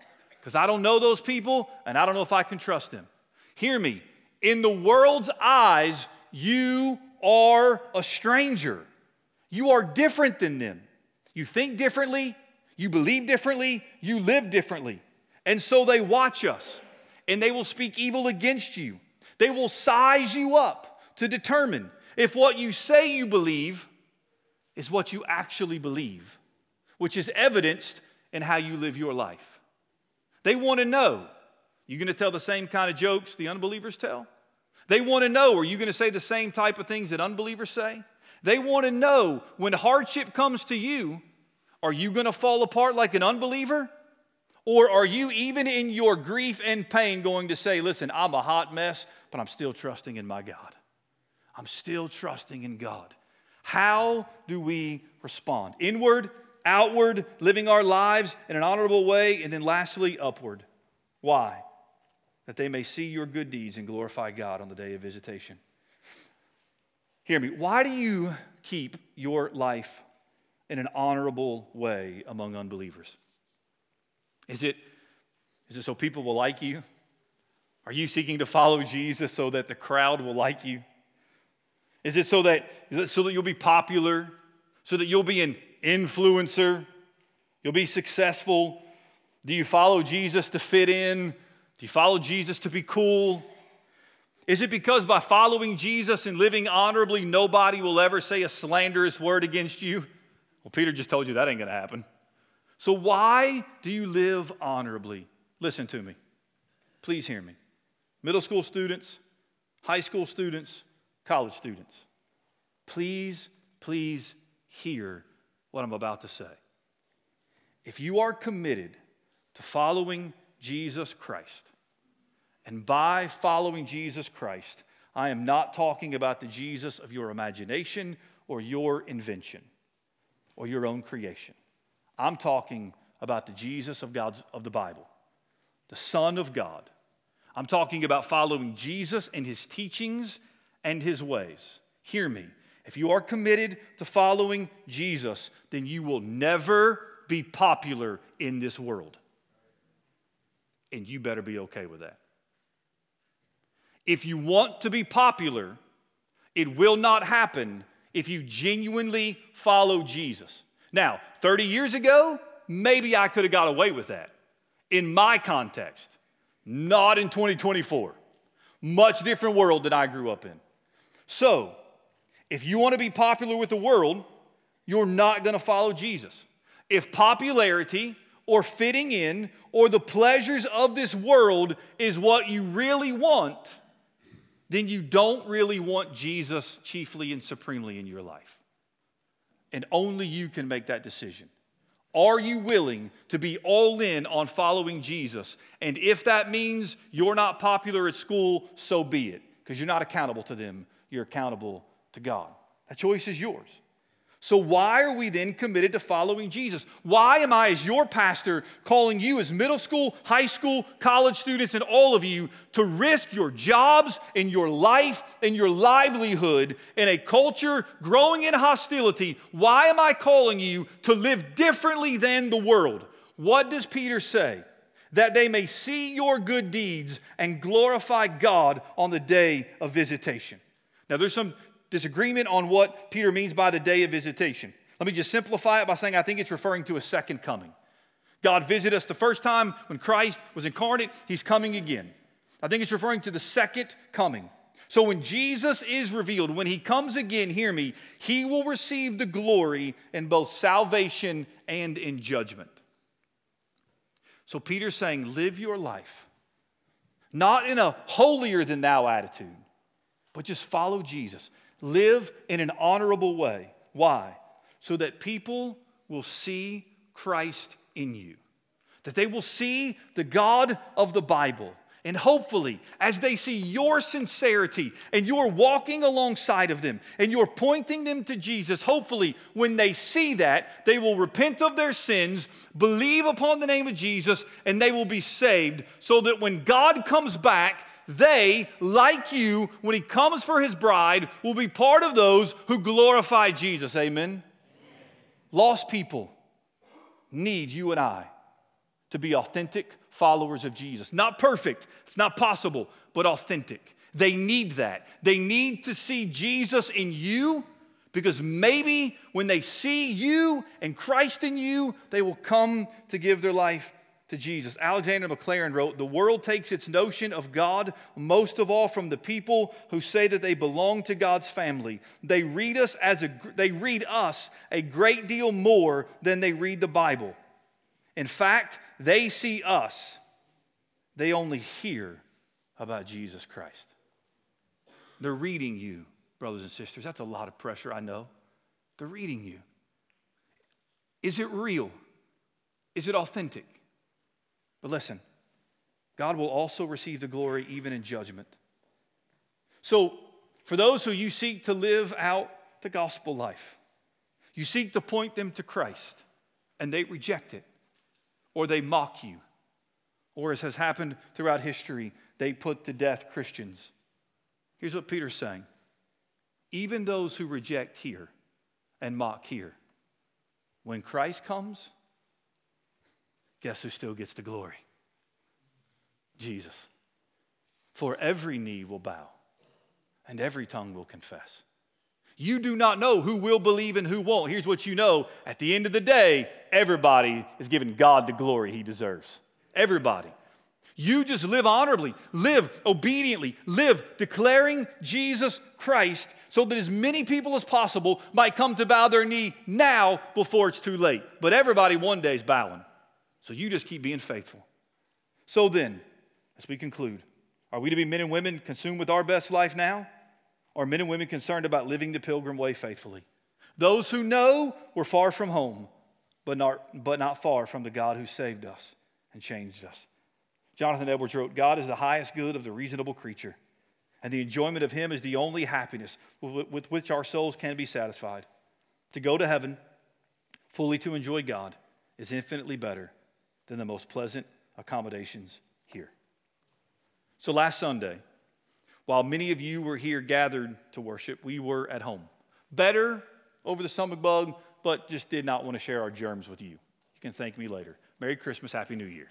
because I don't know those people and I don't know if I can trust them. Hear me. In the world's eyes, you are a stranger. You are different than them. You think differently, you believe differently, you live differently. And so they watch us and they will speak evil against you. They will size you up to determine if what you say you believe is what you actually believe, which is evidenced in how you live your life. They want to know you going to tell the same kind of jokes the unbelievers tell? They want to know are you going to say the same type of things that unbelievers say? They want to know when hardship comes to you, Are you going to fall apart like an unbeliever? Or are you, even in your grief and pain, going to say, Listen, I'm a hot mess, but I'm still trusting in my God? I'm still trusting in God. How do we respond? Inward, outward, living our lives in an honorable way, and then lastly, upward. Why? That they may see your good deeds and glorify God on the day of visitation. Hear me. Why do you keep your life in an honorable way among unbelievers? Is it, is it so people will like you? Are you seeking to follow Jesus so that the crowd will like you? Is it so that, is it so that you'll be popular? So that you'll be an influencer? You'll be successful? Do you follow Jesus to fit in? Do you follow Jesus to be cool? Is it because by following Jesus and living honorably, nobody will ever say a slanderous word against you? Well, Peter just told you that ain't gonna happen. So, why do you live honorably? Listen to me. Please hear me. Middle school students, high school students, college students, please, please hear what I'm about to say. If you are committed to following Jesus Christ, and by following Jesus Christ, I am not talking about the Jesus of your imagination or your invention or your own creation. I'm talking about the Jesus of God's of the Bible, the Son of God. I'm talking about following Jesus and his teachings and his ways. Hear me. If you are committed to following Jesus, then you will never be popular in this world. And you better be okay with that. If you want to be popular, it will not happen if you genuinely follow Jesus. Now, 30 years ago, maybe I could have got away with that. In my context, not in 2024. Much different world than I grew up in. So, if you want to be popular with the world, you're not going to follow Jesus. If popularity or fitting in or the pleasures of this world is what you really want, then you don't really want Jesus chiefly and supremely in your life. And only you can make that decision. Are you willing to be all in on following Jesus? And if that means you're not popular at school, so be it, because you're not accountable to them, you're accountable to God. That choice is yours. So, why are we then committed to following Jesus? Why am I, as your pastor, calling you, as middle school, high school, college students, and all of you, to risk your jobs and your life and your livelihood in a culture growing in hostility? Why am I calling you to live differently than the world? What does Peter say? That they may see your good deeds and glorify God on the day of visitation. Now, there's some disagreement on what Peter means by the day of visitation. Let me just simplify it by saying I think it's referring to a second coming. God visited us the first time when Christ was incarnate, He's coming again. I think it's referring to the second coming. So when Jesus is revealed, when He comes again, hear me, He will receive the glory in both salvation and in judgment. So Peter's saying, live your life, not in a holier than thou attitude, but just follow Jesus. Live in an honorable way. Why? So that people will see Christ in you, that they will see the God of the Bible. And hopefully, as they see your sincerity and you're walking alongside of them and you're pointing them to Jesus, hopefully, when they see that, they will repent of their sins, believe upon the name of Jesus, and they will be saved so that when God comes back, they, like you, when he comes for his bride, will be part of those who glorify Jesus. Amen? Amen. Lost people need you and I to be authentic followers of Jesus. Not perfect, it's not possible, but authentic. They need that. They need to see Jesus in you because maybe when they see you and Christ in you, they will come to give their life to Jesus. Alexander Maclaren wrote The world takes its notion of God most of all from the people who say that they belong to God's family. They read us as a, they read us a great deal more than they read the Bible. In fact, they see us, they only hear about Jesus Christ. They're reading you, brothers and sisters. That's a lot of pressure, I know. They're reading you. Is it real? Is it authentic? But listen, God will also receive the glory even in judgment. So, for those who you seek to live out the gospel life, you seek to point them to Christ, and they reject it, or they mock you, or as has happened throughout history, they put to death Christians. Here's what Peter's saying even those who reject here and mock here, when Christ comes, guess who still gets the glory? Jesus. For every knee will bow and every tongue will confess. You do not know who will believe and who won't. Here's what you know at the end of the day, everybody is giving God the glory he deserves. Everybody. You just live honorably, live obediently, live declaring Jesus Christ so that as many people as possible might come to bow their knee now before it's too late. But everybody one day is bowing. So you just keep being faithful. So then, as we conclude, are we to be men and women consumed with our best life now? Or men and women concerned about living the pilgrim way faithfully? Those who know we're far from home, but not, but not far from the God who saved us and changed us. Jonathan Edwards wrote God is the highest good of the reasonable creature, and the enjoyment of Him is the only happiness with, with which our souls can be satisfied. To go to heaven, fully to enjoy God, is infinitely better than the most pleasant accommodations here. So last Sunday, while many of you were here gathered to worship, we were at home. Better over the stomach bug, but just did not want to share our germs with you. You can thank me later. Merry Christmas, Happy New Year.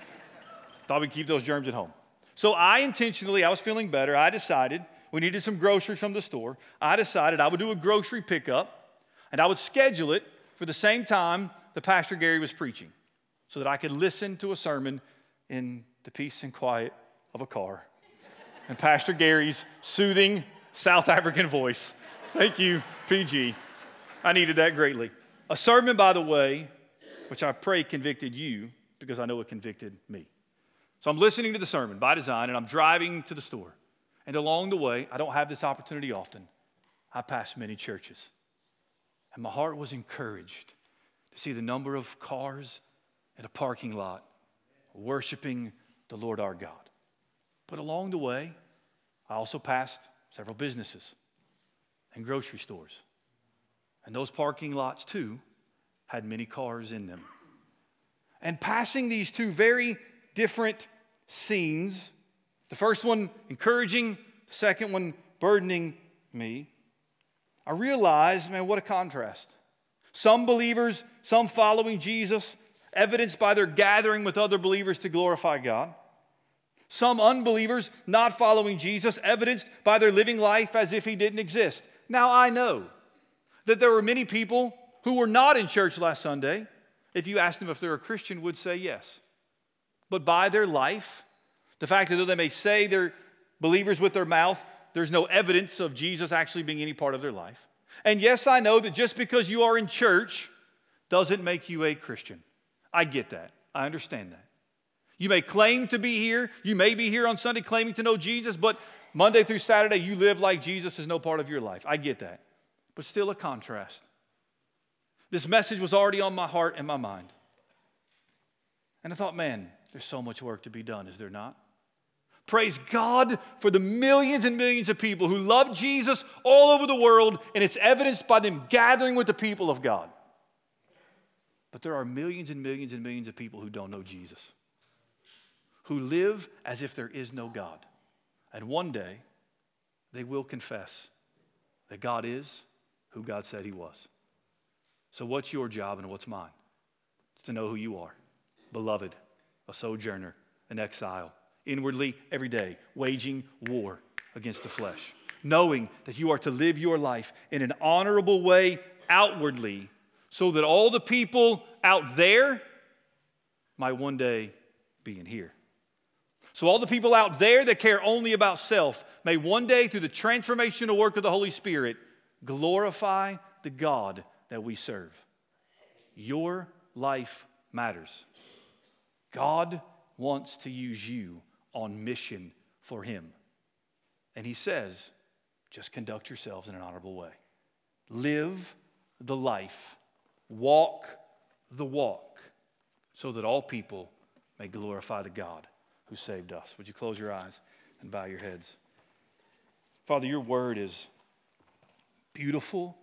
(laughs) Thought we'd keep those germs at home. So I intentionally, I was feeling better. I decided we needed some groceries from the store. I decided I would do a grocery pickup and I would schedule it for the same time that Pastor Gary was preaching so that I could listen to a sermon in the peace and quiet of a car and Pastor Gary's soothing South African voice. Thank you, PG. I needed that greatly. A sermon, by the way, which I pray convicted you because I know it convicted me. So I'm listening to the sermon by design and I'm driving to the store. And along the way, I don't have this opportunity often. I pass many churches. And my heart was encouraged to see the number of cars in a parking lot worshiping the Lord our God. But along the way, I also passed several businesses and grocery stores. And those parking lots, too, had many cars in them. And passing these two very different scenes, the first one encouraging, the second one burdening me, I realized, man, what a contrast. Some believers, some following Jesus, evidenced by their gathering with other believers to glorify God. Some unbelievers not following Jesus, evidenced by their living life as if he didn't exist. Now, I know that there were many people who were not in church last Sunday, if you asked them if they're a Christian, would say yes. But by their life, the fact that though they may say they're believers with their mouth, there's no evidence of Jesus actually being any part of their life. And yes, I know that just because you are in church doesn't make you a Christian. I get that. I understand that. You may claim to be here. You may be here on Sunday claiming to know Jesus, but Monday through Saturday, you live like Jesus is no part of your life. I get that. But still a contrast. This message was already on my heart and my mind. And I thought, man, there's so much work to be done, is there not? Praise God for the millions and millions of people who love Jesus all over the world, and it's evidenced by them gathering with the people of God. But there are millions and millions and millions of people who don't know Jesus who live as if there is no God. And one day, they will confess that God is who God said He was. So, what's your job and what's mine? It's to know who you are beloved, a sojourner, an exile, inwardly every day, waging war against the flesh, knowing that you are to live your life in an honorable way outwardly so that all the people out there might one day be in here. So, all the people out there that care only about self may one day, through the transformational work of the Holy Spirit, glorify the God that we serve. Your life matters. God wants to use you on mission for Him. And He says, just conduct yourselves in an honorable way. Live the life walk the walk so that all people may glorify the God who saved us. Would you close your eyes and bow your heads? Father, your word is beautiful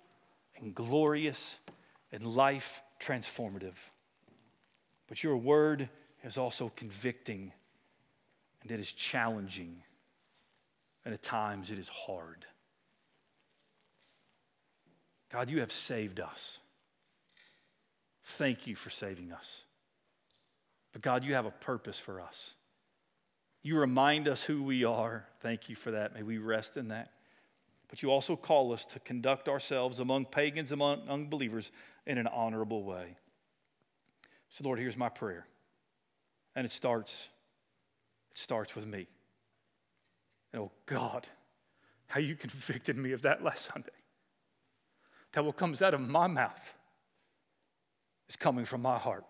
and glorious and life transformative. But your word is also convicting and it is challenging. And at times it is hard. God, you have saved us. Thank you for saving us. But God, you have a purpose for us. You remind us who we are. Thank you for that. May we rest in that. But you also call us to conduct ourselves among pagans, among unbelievers, in an honorable way. So, Lord, here's my prayer. And it starts, it starts with me. And oh God, how you convicted me of that last Sunday. That what comes out of my mouth is coming from my heart.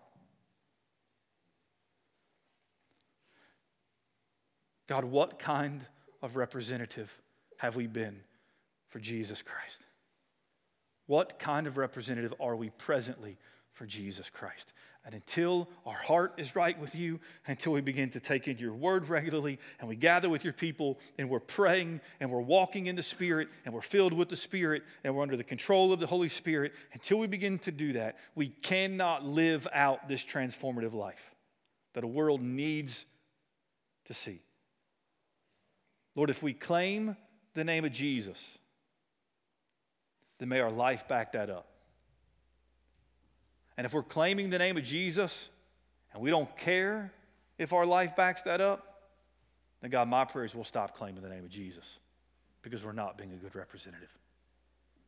God, what kind of representative have we been for Jesus Christ? What kind of representative are we presently for Jesus Christ? And until our heart is right with you, until we begin to take in your word regularly, and we gather with your people, and we're praying, and we're walking in the Spirit, and we're filled with the Spirit, and we're under the control of the Holy Spirit, until we begin to do that, we cannot live out this transformative life that a world needs to see. Lord, if we claim the name of Jesus, then may our life back that up. And if we're claiming the name of Jesus and we don't care if our life backs that up, then God, my prayer is we'll stop claiming the name of Jesus because we're not being a good representative.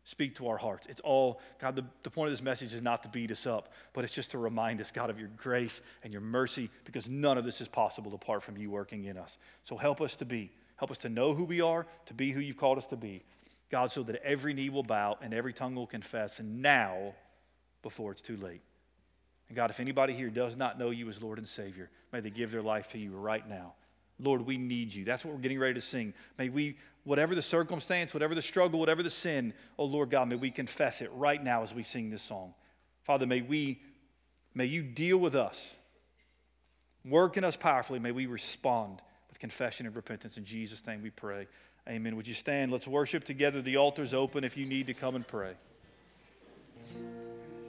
Speak to our hearts. It's all, God, the, the point of this message is not to beat us up, but it's just to remind us, God, of your grace and your mercy because none of this is possible apart from you working in us. So help us to be, help us to know who we are, to be who you've called us to be. God, so that every knee will bow and every tongue will confess, and now before it's too late. And God, if anybody here does not know you as Lord and Savior, may they give their life to you right now. Lord, we need you. That's what we're getting ready to sing. May we, whatever the circumstance, whatever the struggle, whatever the sin, oh Lord God, may we confess it right now as we sing this song. Father, may we, may you deal with us. Work in us powerfully. May we respond with confession and repentance. In Jesus' name we pray. Amen. Would you stand? Let's worship together. The altar's open if you need to come and pray.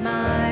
my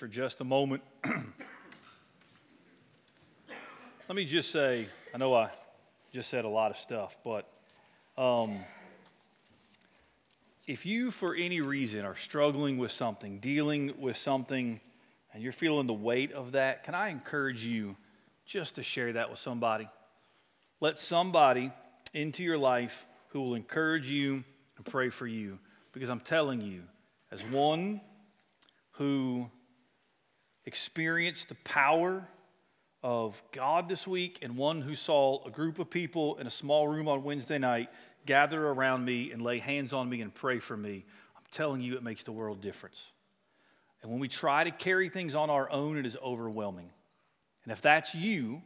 for just a moment. Let me just say I know I just said a lot of stuff, but um, if you, for any reason, are struggling with something, dealing with something, and you're feeling the weight of that, can I encourage you just to share that with somebody? Let somebody into your life who will encourage you and pray for you. Because I'm telling you, as one who experienced the power of God this week and one who saw a group of people in a small room on Wednesday night gather around me and lay hands on me and pray for me, I'm telling you, it makes the world difference. And when we try to carry things on our own, it is overwhelming. And if that's you,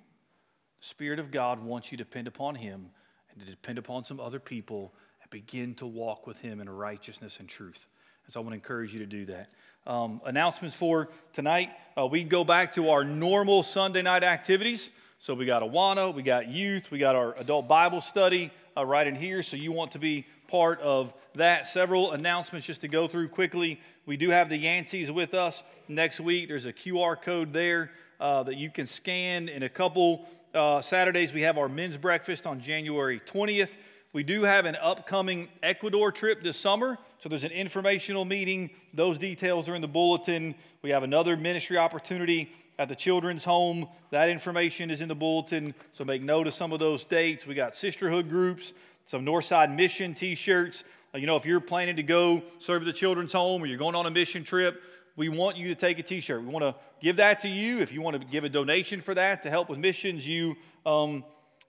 the Spirit of God wants you to depend upon Him and to depend upon some other people and begin to walk with Him in righteousness and truth. So I want to encourage you to do that. Um, announcements for tonight uh, we go back to our normal Sunday night activities. So we got Awana, we got youth, we got our adult Bible study uh, right in here. So you want to be part of that. Several announcements just to go through quickly. We do have the Yanceys with us next week. There's a QR code there uh, that you can scan. In a couple uh, Saturdays, we have our men's breakfast on January 20th. We do have an upcoming Ecuador trip this summer, so there's an informational meeting. Those details are in the bulletin. We have another ministry opportunity at the children's home. That information is in the bulletin, so make note of some of those dates. We got sisterhood groups, some Northside Mission t shirts. Uh, you know, if you're planning to go serve at the children's home or you're going on a mission trip, we want you to take a t shirt. We want to give that to you. If you want to give a donation for that to help with missions, you. Um,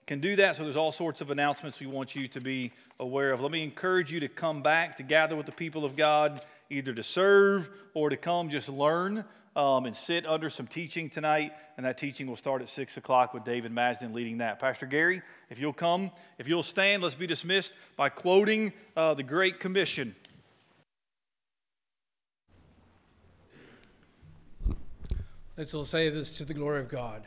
can do that. So there's all sorts of announcements we want you to be aware of. Let me encourage you to come back to gather with the people of God, either to serve or to come just learn um, and sit under some teaching tonight. And that teaching will start at 6 o'clock with David Masden leading that. Pastor Gary, if you'll come, if you'll stand, let's be dismissed by quoting uh, the Great Commission. Let's all say this to the glory of God.